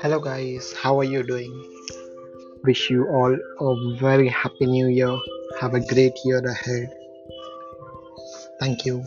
Hello, guys, how are you doing? Wish you all a very happy new year. Have a great year ahead. Thank you.